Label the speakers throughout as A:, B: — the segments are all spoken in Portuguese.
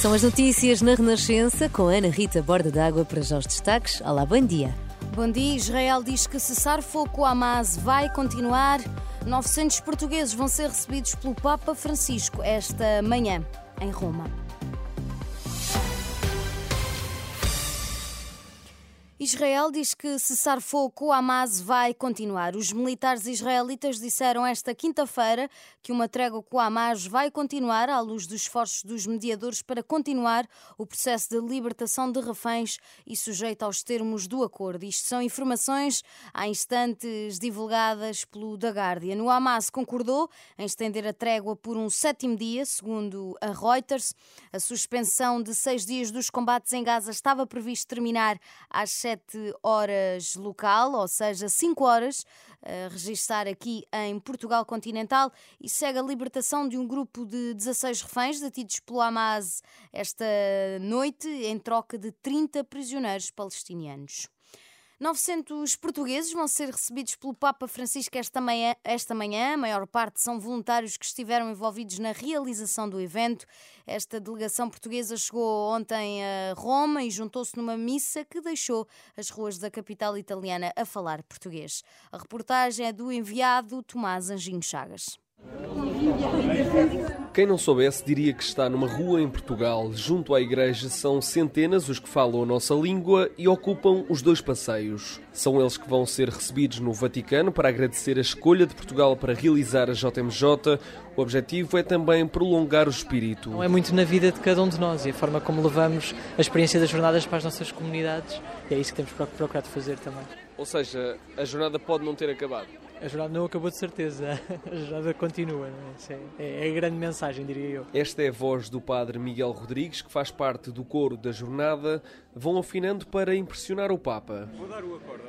A: São as notícias na Renascença com Ana Rita Borda d'Água para já os destaques. Olá, bom dia.
B: Bom dia. Israel diz que cessar fogo com Hamas vai continuar. 900 portugueses vão ser recebidos pelo Papa Francisco esta manhã em Roma. Israel diz que cessar fogo com Hamas vai continuar. Os militares israelitas disseram esta quinta-feira que uma trégua com Hamas vai continuar à luz dos esforços dos mediadores para continuar o processo de libertação de reféns e sujeito aos termos do acordo. Isto são informações há instantes divulgadas pelo The Guardian. O Hamas concordou em estender a trégua por um sétimo dia, segundo a Reuters. A suspensão de seis dias dos combates em Gaza estava previsto terminar às 7 horas local, ou seja, 5 horas, a registar aqui em Portugal continental e segue a libertação de um grupo de 16 reféns detidos pelo Hamas esta noite em troca de 30 prisioneiros palestinianos. 900 portugueses vão ser recebidos pelo Papa Francisco esta manhã, esta manhã. A maior parte são voluntários que estiveram envolvidos na realização do evento. Esta delegação portuguesa chegou ontem a Roma e juntou-se numa missa que deixou as ruas da capital italiana a falar português. A reportagem é do enviado Tomás Anjinho Chagas.
C: Quem não soubesse diria que está numa rua em Portugal. Junto à igreja são centenas os que falam a nossa língua e ocupam os dois passeios. São eles que vão ser recebidos no Vaticano para agradecer a escolha de Portugal para realizar a JMJ. O objetivo é também prolongar o espírito.
D: É muito na vida de cada um de nós e a forma como levamos a experiência das jornadas para as nossas comunidades. E é isso que temos procurado fazer também.
C: Ou seja, a jornada pode não ter acabado.
D: A jornada não acabou de certeza, a jornada continua. É? é? É, a grande mensagem, diria eu.
C: Esta é a voz do padre Miguel Rodrigues, que faz parte do coro da jornada. Vão afinando para impressionar o Papa. Vou dar o acorde.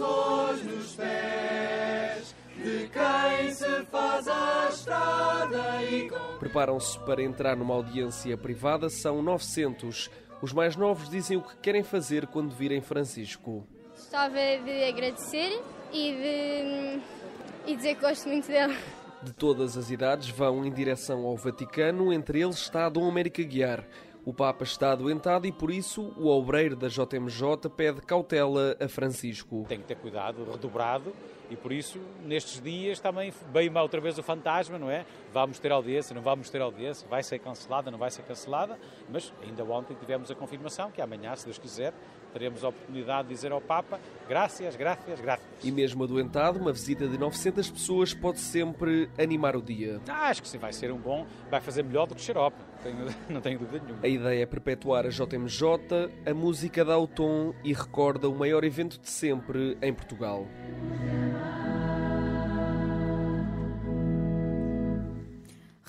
C: flores nos pés de quem se faz a estrada e... Preparam-se para entrar numa audiência privada. São 900 os mais novos dizem o que querem fazer quando virem Francisco.
E: Gostava de agradecer e de e dizer que gosto muito dele.
C: De todas as idades vão em direção ao Vaticano, entre eles está Dom América Guiar. O Papa está adoentado e, por isso, o obreiro da JMJ pede cautela a Francisco.
F: Tem que ter cuidado redobrado e, por isso, nestes dias também veio outra vez o fantasma, não é? Vamos ter audiência, não vamos ter audiência, vai ser cancelada, não vai ser cancelada, mas ainda ontem tivemos a confirmação que amanhã, se Deus quiser, teremos a oportunidade de dizer ao Papa graças, graças, graças.
C: E mesmo adoentado, uma visita de 900 pessoas pode sempre animar o dia.
F: Ah, acho que sim, vai ser um bom, vai fazer melhor do que xarope, tenho, não tenho dúvida nenhuma.
C: A ideia é perpetuar a JMJ, a música dá o tom e recorda o maior evento de sempre em Portugal.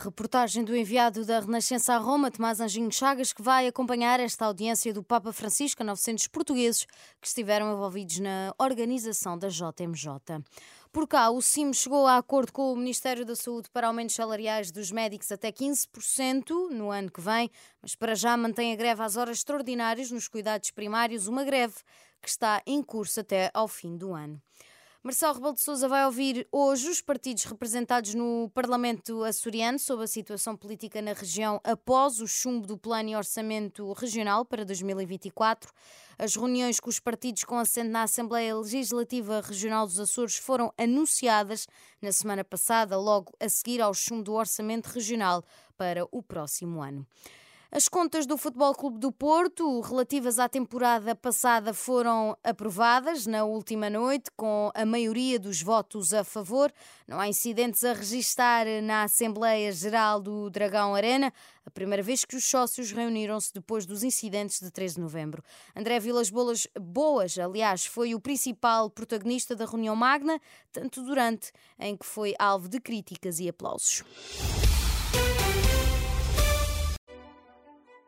B: Reportagem do enviado da Renascença a Roma, Tomás Anjinho Chagas, que vai acompanhar esta audiência do Papa Francisco a 900 portugueses que estiveram envolvidos na organização da JMJ. Por cá, o CIM chegou a acordo com o Ministério da Saúde para aumentos salariais dos médicos até 15% no ano que vem, mas para já mantém a greve às horas extraordinárias nos cuidados primários, uma greve que está em curso até ao fim do ano. Marcelo Rebelo de Sousa vai ouvir hoje os partidos representados no Parlamento açoriano sobre a situação política na região após o chumbo do Plano e Orçamento Regional para 2024. As reuniões com os partidos com assento na Assembleia Legislativa Regional dos Açores foram anunciadas na semana passada, logo a seguir ao chumbo do Orçamento Regional para o próximo ano. As contas do Futebol Clube do Porto, relativas à temporada passada, foram aprovadas na última noite, com a maioria dos votos a favor. Não há incidentes a registar na Assembleia Geral do Dragão Arena, a primeira vez que os sócios reuniram-se depois dos incidentes de 13 de novembro. André Vilas Boas, Boas, aliás, foi o principal protagonista da reunião magna, tanto durante em que foi alvo de críticas e aplausos.